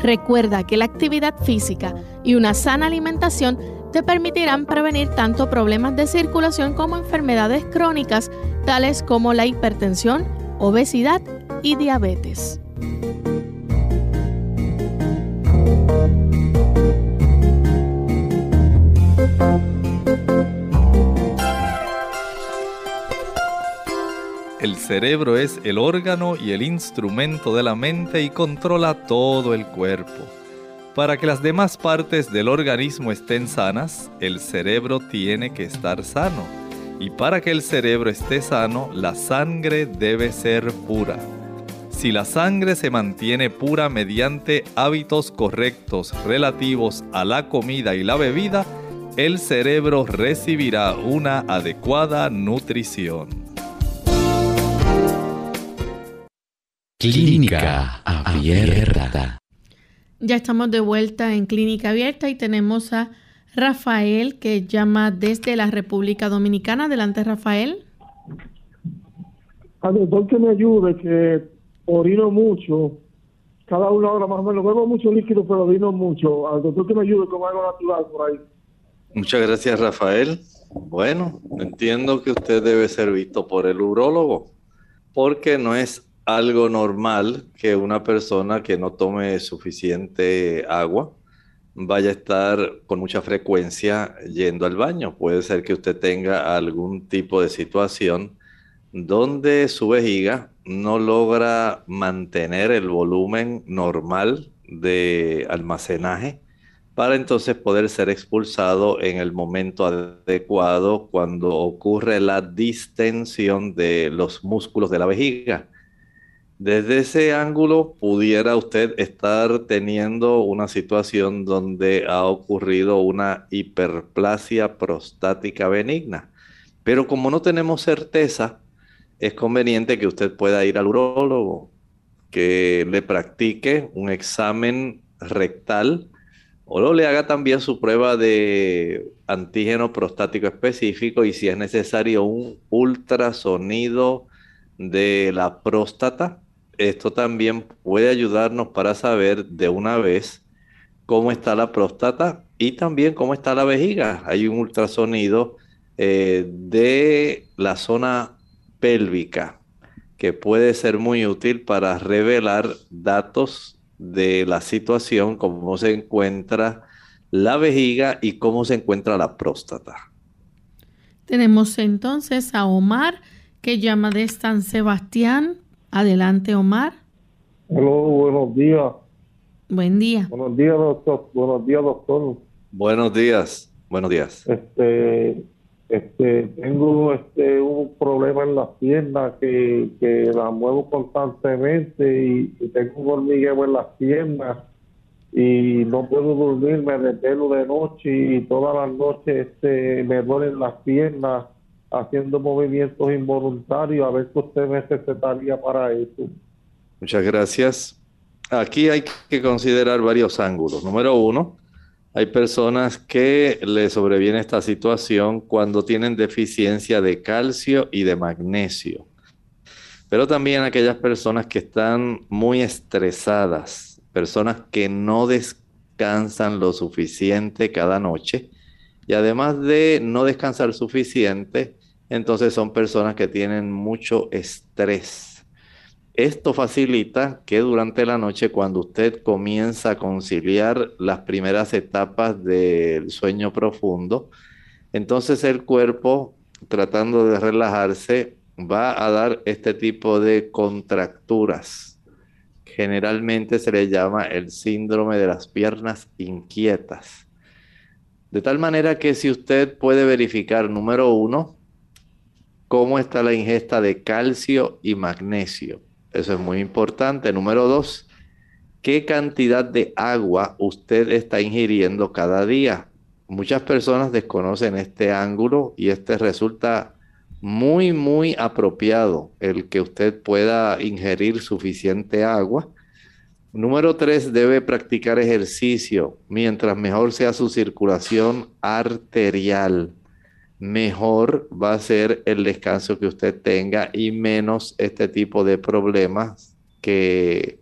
Recuerda que la actividad física y una sana alimentación te permitirán prevenir tanto problemas de circulación como enfermedades crónicas tales como la hipertensión, obesidad y diabetes. El cerebro es el órgano y el instrumento de la mente y controla todo el cuerpo. Para que las demás partes del organismo estén sanas, el cerebro tiene que estar sano. Y para que el cerebro esté sano, la sangre debe ser pura. Si la sangre se mantiene pura mediante hábitos correctos relativos a la comida y la bebida, el cerebro recibirá una adecuada nutrición. Clínica Abierta. Ya estamos de vuelta en Clínica Abierta y tenemos a Rafael que llama desde la República Dominicana. Adelante, Rafael. Al doctor que me ayude, que orino mucho, cada una hora más o menos. Bebo mucho líquido, pero orino mucho. Al doctor que me ayude con algo natural por ahí. Muchas gracias, Rafael. Bueno, entiendo que usted debe ser visto por el urólogo, porque no es algo normal que una persona que no tome suficiente agua vaya a estar con mucha frecuencia yendo al baño. Puede ser que usted tenga algún tipo de situación donde su vejiga no logra mantener el volumen normal de almacenaje para entonces poder ser expulsado en el momento adecuado cuando ocurre la distensión de los músculos de la vejiga. Desde ese ángulo pudiera usted estar teniendo una situación donde ha ocurrido una hiperplasia prostática benigna. Pero como no tenemos certeza, es conveniente que usted pueda ir al urólogo, que le practique un examen rectal o le haga también su prueba de antígeno prostático específico y si es necesario un ultrasonido de la próstata. Esto también puede ayudarnos para saber de una vez cómo está la próstata y también cómo está la vejiga. Hay un ultrasonido eh, de la zona pélvica que puede ser muy útil para revelar datos de la situación, cómo se encuentra la vejiga y cómo se encuentra la próstata. Tenemos entonces a Omar que llama de San Sebastián. Adelante, Omar. Hola, buenos días. Buen día. Buenos días, doctor. Buenos días, doctor. Buenos días. Buenos días. Este, este, tengo este un problema en las piernas que, que la muevo constantemente y, tengo un hormigueo en las piernas y no puedo dormir, me desvelo de noche y todas las noches este, me duelen las piernas haciendo movimientos involuntarios. A ver si usted necesitaría para eso. Muchas gracias. Aquí hay que considerar varios ángulos. Número uno, hay personas que le sobreviene esta situación cuando tienen deficiencia de calcio y de magnesio. Pero también aquellas personas que están muy estresadas, personas que no descansan lo suficiente cada noche y además de no descansar suficiente, entonces son personas que tienen mucho estrés esto facilita que durante la noche, cuando usted comienza a conciliar las primeras etapas del sueño profundo, entonces el cuerpo, tratando de relajarse, va a dar este tipo de contracturas. Generalmente se le llama el síndrome de las piernas inquietas. De tal manera que si usted puede verificar, número uno, cómo está la ingesta de calcio y magnesio eso es muy importante. Número dos, ¿qué cantidad de agua usted está ingiriendo cada día? Muchas personas desconocen este ángulo y este resulta muy, muy apropiado el que usted pueda ingerir suficiente agua. Número tres, debe practicar ejercicio. Mientras mejor sea su circulación arterial, mejor va a ser el descanso que usted tenga y menos este tipo de problemas que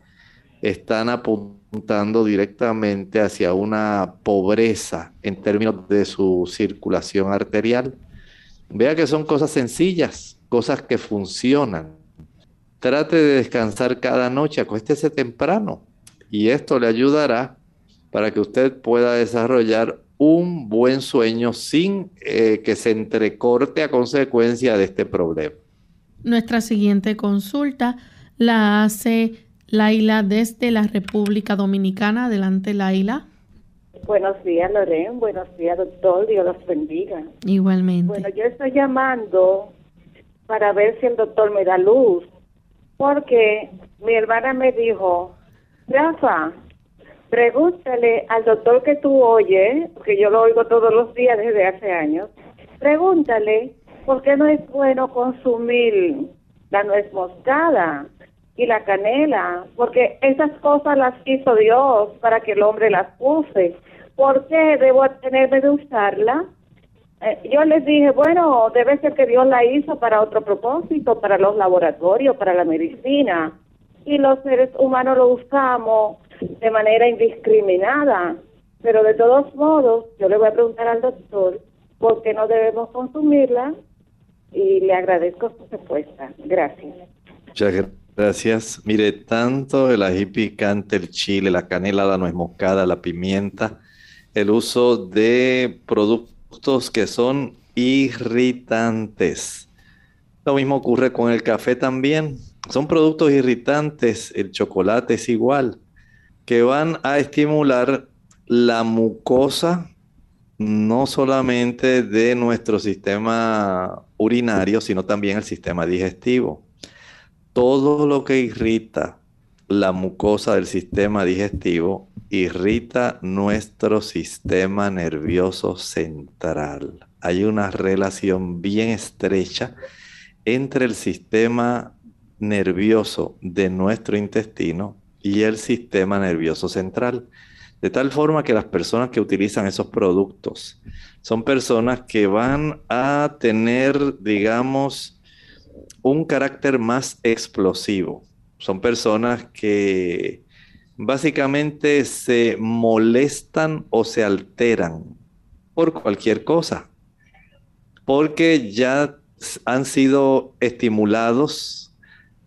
están apuntando directamente hacia una pobreza en términos de su circulación arterial. Vea que son cosas sencillas, cosas que funcionan. Trate de descansar cada noche, acuéstese temprano y esto le ayudará para que usted pueda desarrollar un buen sueño sin eh, que se entrecorte a consecuencia de este problema. Nuestra siguiente consulta la hace Laila desde la República Dominicana. Adelante, Laila. Buenos días, Loren. Buenos días, doctor. Dios los bendiga. Igualmente. Bueno, yo estoy llamando para ver si el doctor me da luz, porque mi hermana me dijo, Rafa, Pregúntale al doctor que tú oyes, porque yo lo oigo todos los días desde hace años, pregúntale por qué no es bueno consumir la nuez moscada y la canela, porque esas cosas las hizo Dios para que el hombre las use. ¿Por qué debo tenerme de usarla? Eh, yo les dije, bueno, debe ser que Dios la hizo para otro propósito, para los laboratorios, para la medicina. Y los seres humanos lo usamos de manera indiscriminada. Pero de todos modos, yo le voy a preguntar al doctor por qué no debemos consumirla y le agradezco su respuesta. Gracias. Muchas gracias. Mire, tanto el ají picante, el chile, la canela, la nuez moscada, la pimienta, el uso de productos que son irritantes. Lo mismo ocurre con el café también. Son productos irritantes, el chocolate es igual que van a estimular la mucosa no solamente de nuestro sistema urinario, sino también el sistema digestivo. Todo lo que irrita la mucosa del sistema digestivo irrita nuestro sistema nervioso central. hay una relación bien estrecha entre el sistema nervioso de nuestro intestino y el sistema nervioso central. De tal forma que las personas que utilizan esos productos son personas que van a tener, digamos, un carácter más explosivo. Son personas que básicamente se molestan o se alteran por cualquier cosa, porque ya han sido estimulados,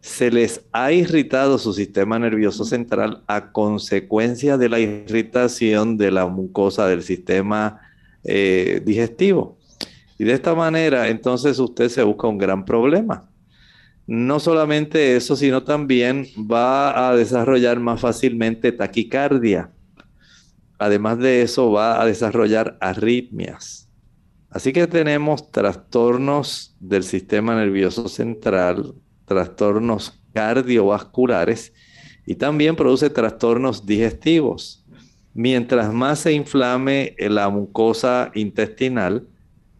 se les ha irritado su sistema nervioso central a consecuencia de la irritación de la mucosa del sistema eh, digestivo. Y de esta manera, entonces usted se busca un gran problema. No solamente eso, sino también va a desarrollar más fácilmente taquicardia. Además de eso, va a desarrollar arritmias. Así que tenemos trastornos del sistema nervioso central, trastornos cardiovasculares y también produce trastornos digestivos. Mientras más se inflame la mucosa intestinal,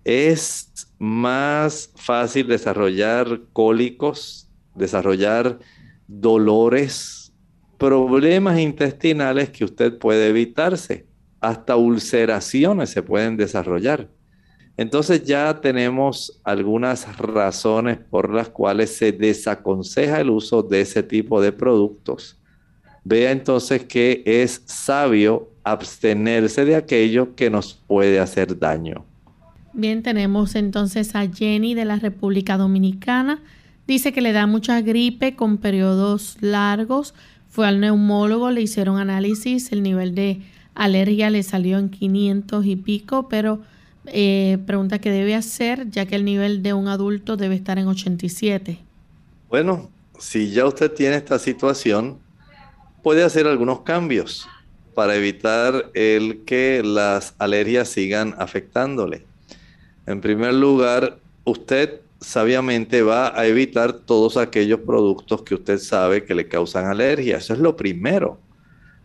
es más fácil desarrollar cólicos, desarrollar dolores, problemas intestinales que usted puede evitarse. Hasta ulceraciones se pueden desarrollar. Entonces ya tenemos algunas razones por las cuales se desaconseja el uso de ese tipo de productos. Vea entonces que es sabio abstenerse de aquello que nos puede hacer daño. Bien, tenemos entonces a Jenny de la República Dominicana. Dice que le da mucha gripe con periodos largos. Fue al neumólogo, le hicieron análisis, el nivel de alergia le salió en 500 y pico, pero eh, pregunta qué debe hacer ya que el nivel de un adulto debe estar en 87. Bueno, si ya usted tiene esta situación, puede hacer algunos cambios para evitar el que las alergias sigan afectándole. En primer lugar, usted sabiamente va a evitar todos aquellos productos que usted sabe que le causan alergia. Eso es lo primero.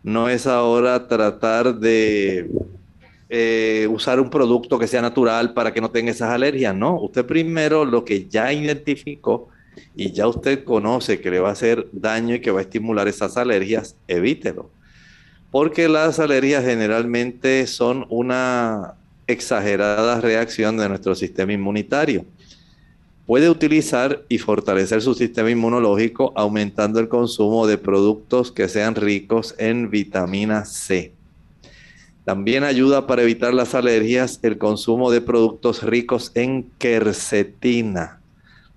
No es ahora tratar de eh, usar un producto que sea natural para que no tenga esas alergias. No, usted primero lo que ya identificó y ya usted conoce que le va a hacer daño y que va a estimular esas alergias, evítelo. Porque las alergias generalmente son una exagerada reacción de nuestro sistema inmunitario. Puede utilizar y fortalecer su sistema inmunológico aumentando el consumo de productos que sean ricos en vitamina C. También ayuda para evitar las alergias el consumo de productos ricos en quercetina.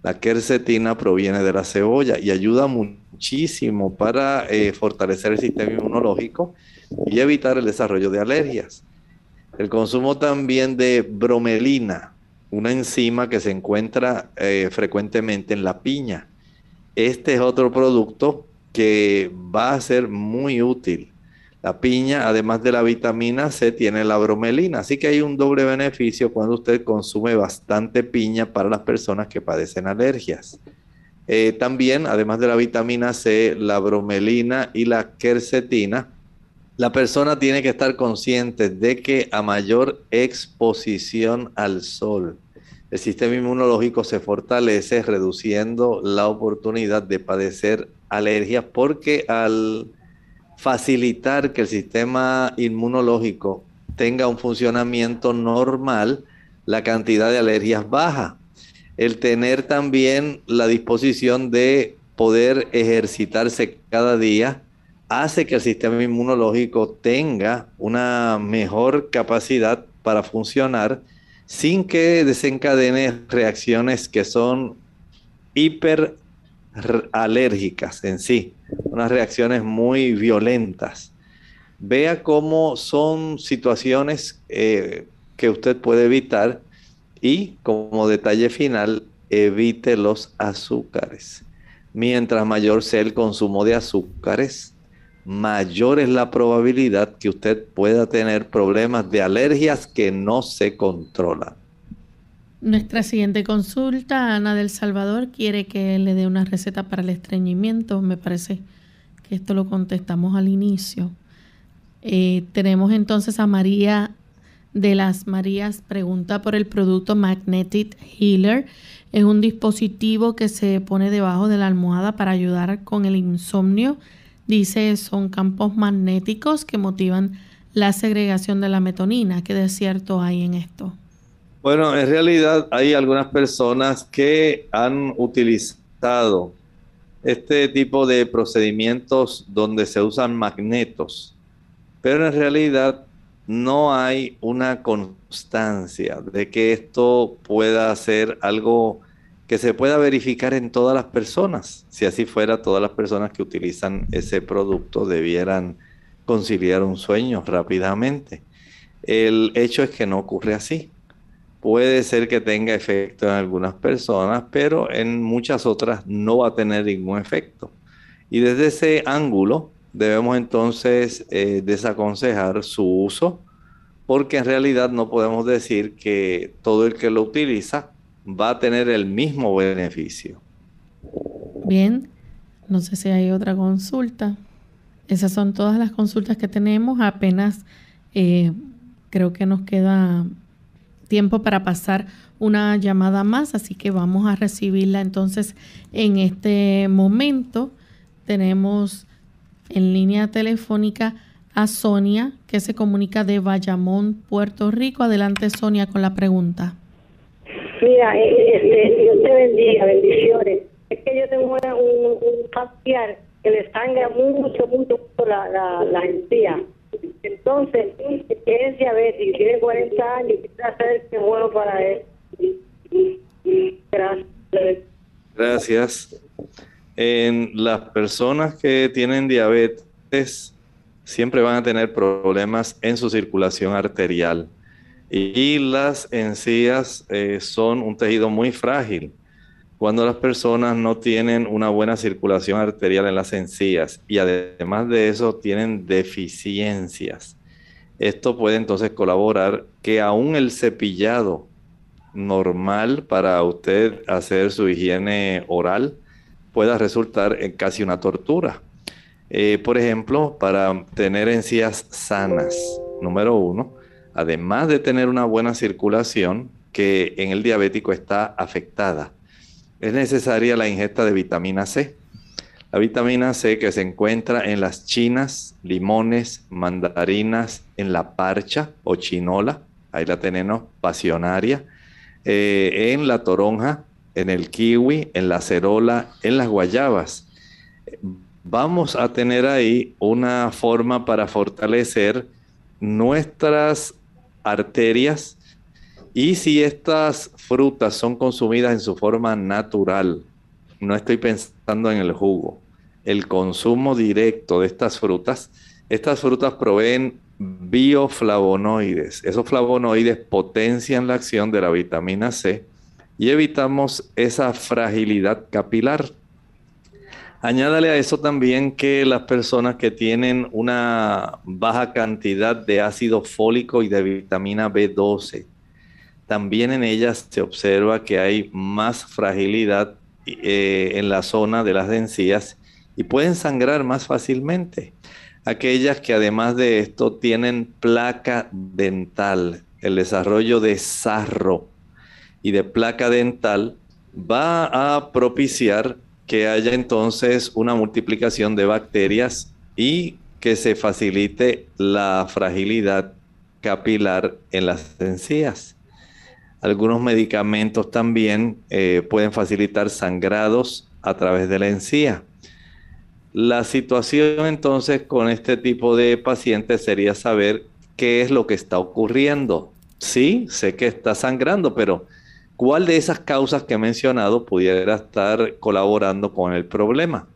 La quercetina proviene de la cebolla y ayuda muchísimo para eh, fortalecer el sistema inmunológico y evitar el desarrollo de alergias. El consumo también de bromelina, una enzima que se encuentra eh, frecuentemente en la piña. Este es otro producto que va a ser muy útil. La piña, además de la vitamina C, tiene la bromelina, así que hay un doble beneficio cuando usted consume bastante piña para las personas que padecen alergias. Eh, también, además de la vitamina C, la bromelina y la quercetina la persona tiene que estar consciente de que a mayor exposición al sol, el sistema inmunológico se fortalece reduciendo la oportunidad de padecer alergias porque al facilitar que el sistema inmunológico tenga un funcionamiento normal, la cantidad de alergias baja. El tener también la disposición de poder ejercitarse cada día hace que el sistema inmunológico tenga una mejor capacidad para funcionar sin que desencadene reacciones que son hiperalérgicas en sí, unas reacciones muy violentas. Vea cómo son situaciones eh, que usted puede evitar y como detalle final, evite los azúcares. Mientras mayor sea el consumo de azúcares, mayor es la probabilidad que usted pueda tener problemas de alergias que no se controlan. Nuestra siguiente consulta, Ana del Salvador, quiere que le dé una receta para el estreñimiento. Me parece que esto lo contestamos al inicio. Eh, tenemos entonces a María de las Marías pregunta por el producto Magnetic Healer. Es un dispositivo que se pone debajo de la almohada para ayudar con el insomnio. Dice son campos magnéticos que motivan la segregación de la metonina. ¿Qué desierto hay en esto? Bueno, en realidad hay algunas personas que han utilizado este tipo de procedimientos donde se usan magnetos, pero en realidad no hay una constancia de que esto pueda ser algo que se pueda verificar en todas las personas. Si así fuera, todas las personas que utilizan ese producto debieran conciliar un sueño rápidamente. El hecho es que no ocurre así. Puede ser que tenga efecto en algunas personas, pero en muchas otras no va a tener ningún efecto. Y desde ese ángulo debemos entonces eh, desaconsejar su uso, porque en realidad no podemos decir que todo el que lo utiliza va a tener el mismo beneficio. Bien, no sé si hay otra consulta. Esas son todas las consultas que tenemos. Apenas eh, creo que nos queda tiempo para pasar una llamada más, así que vamos a recibirla entonces en este momento. Tenemos en línea telefónica a Sonia, que se comunica de Bayamón, Puerto Rico. Adelante, Sonia, con la pregunta. Mira, este, Dios te bendiga, bendiciones. Es que yo tengo un, un que le sangra mucho, mucho la, la, la. Entonces, es diabético, tiene 40 años quiere hacer que bueno para él. Gracias. Gracias. En las personas que tienen diabetes siempre van a tener problemas en su circulación arterial y las encías eh, son un tejido muy frágil. Cuando las personas no tienen una buena circulación arterial en las encías y además de eso tienen deficiencias, esto puede entonces colaborar que aún el cepillado normal para usted hacer su higiene oral pueda resultar en casi una tortura. Eh, por ejemplo, para tener encías sanas, número uno, además de tener una buena circulación, que en el diabético está afectada, es necesaria la ingesta de vitamina C. La vitamina C que se encuentra en las chinas, limones, mandarinas, en la parcha o chinola, ahí la tenemos, pasionaria, eh, en la toronja, en el kiwi, en la cerola, en las guayabas. Vamos a tener ahí una forma para fortalecer nuestras arterias y si estas frutas son consumidas en su forma natural, no estoy pensando en el jugo, el consumo directo de estas frutas, estas frutas proveen bioflavonoides. Esos flavonoides potencian la acción de la vitamina C y evitamos esa fragilidad capilar. Añádale a eso también que las personas que tienen una baja cantidad de ácido fólico y de vitamina B12, también en ellas se observa que hay más fragilidad eh, en la zona de las encías y pueden sangrar más fácilmente. Aquellas que además de esto tienen placa dental, el desarrollo de sarro y de placa dental va a propiciar que haya entonces una multiplicación de bacterias y que se facilite la fragilidad capilar en las encías. Algunos medicamentos también eh, pueden facilitar sangrados a través de la encía. La situación entonces con este tipo de pacientes sería saber qué es lo que está ocurriendo. Sí, sé que está sangrando, pero ¿Cuál de esas causas que he mencionado pudiera estar colaborando con el problema?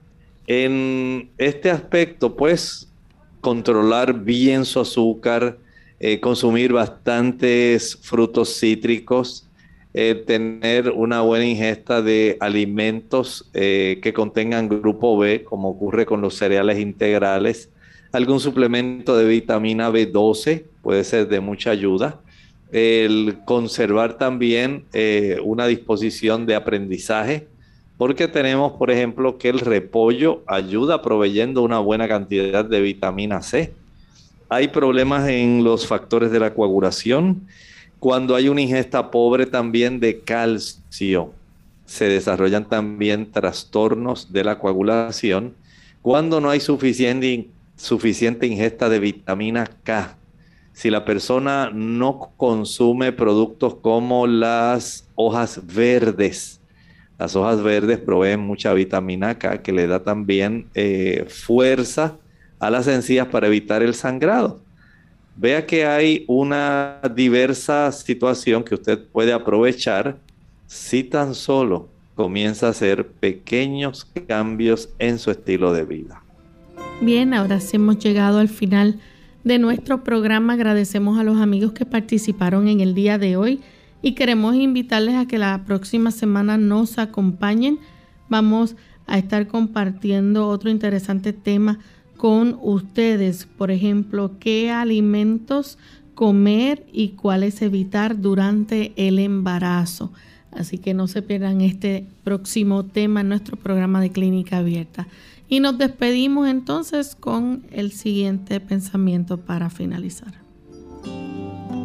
En este aspecto, pues, controlar bien su azúcar, eh, consumir bastantes frutos cítricos, eh, tener una buena ingesta de alimentos eh, que contengan grupo B, como ocurre con los cereales integrales, algún suplemento de vitamina B12 puede ser de mucha ayuda el conservar también una disposición de aprendizaje, porque tenemos, por ejemplo, que el repollo ayuda proveyendo una buena cantidad de vitamina C. hay problemas en los factores de la coagulación. Cuando hay una ingesta pobre también de calcio, se desarrollan también trastornos de la coagulación. Cuando no hay suficiente, suficiente ingesta de vitamina K, si la persona no consume productos como las hojas verdes, las hojas verdes proveen mucha vitamina K que le da también eh, fuerza a las encías para evitar el sangrado. Vea que hay una diversa situación que usted puede aprovechar si tan solo comienza a hacer pequeños cambios en su estilo de vida. Bien, ahora sí hemos llegado al final de nuestro programa. Agradecemos a los amigos que participaron en el día de hoy y queremos invitarles a que la próxima semana nos acompañen. Vamos a estar compartiendo otro interesante tema con ustedes. Por ejemplo, qué alimentos comer y cuáles evitar durante el embarazo. Así que no se pierdan este próximo tema en nuestro programa de clínica abierta. Y nos despedimos entonces con el siguiente pensamiento para finalizar.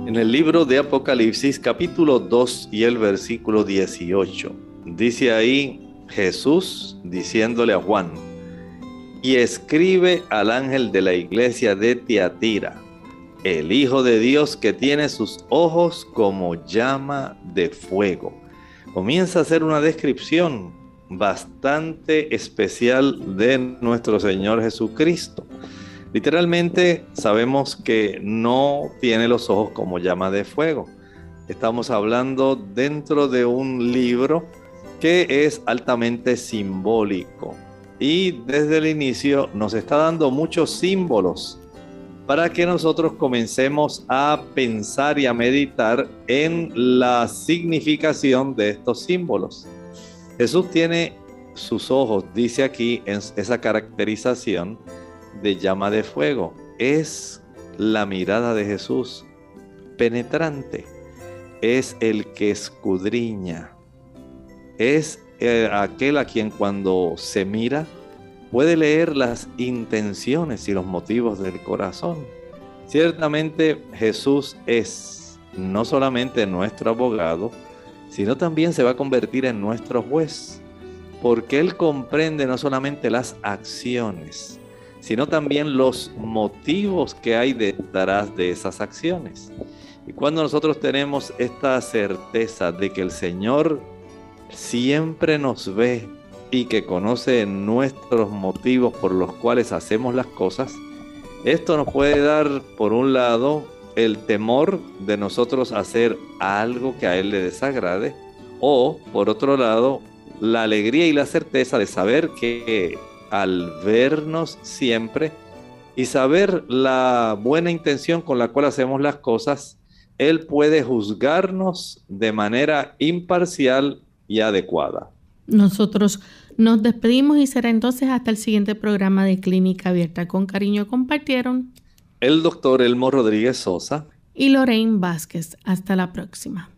En el libro de Apocalipsis capítulo 2 y el versículo 18, dice ahí Jesús diciéndole a Juan, y escribe al ángel de la iglesia de Tiatira, el Hijo de Dios que tiene sus ojos como llama de fuego. Comienza a hacer una descripción bastante especial de nuestro Señor Jesucristo. Literalmente sabemos que no tiene los ojos como llama de fuego. Estamos hablando dentro de un libro que es altamente simbólico y desde el inicio nos está dando muchos símbolos para que nosotros comencemos a pensar y a meditar en la significación de estos símbolos. Jesús tiene sus ojos, dice aquí en esa caracterización de llama de fuego. Es la mirada de Jesús penetrante. Es el que escudriña. Es eh, aquel a quien cuando se mira puede leer las intenciones y los motivos del corazón. Ciertamente Jesús es no solamente nuestro abogado, sino también se va a convertir en nuestro juez, porque Él comprende no solamente las acciones, sino también los motivos que hay detrás de esas acciones. Y cuando nosotros tenemos esta certeza de que el Señor siempre nos ve y que conoce nuestros motivos por los cuales hacemos las cosas, esto nos puede dar, por un lado, el temor de nosotros hacer algo que a Él le desagrade, o, por otro lado, la alegría y la certeza de saber que al vernos siempre y saber la buena intención con la cual hacemos las cosas, Él puede juzgarnos de manera imparcial y adecuada. Nosotros nos despedimos y será entonces hasta el siguiente programa de Clínica Abierta. Con cariño compartieron el doctor Elmo Rodríguez Sosa y Lorraine Vázquez. Hasta la próxima.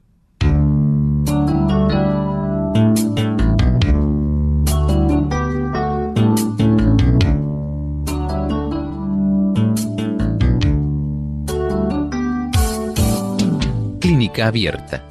Clínica Abierta.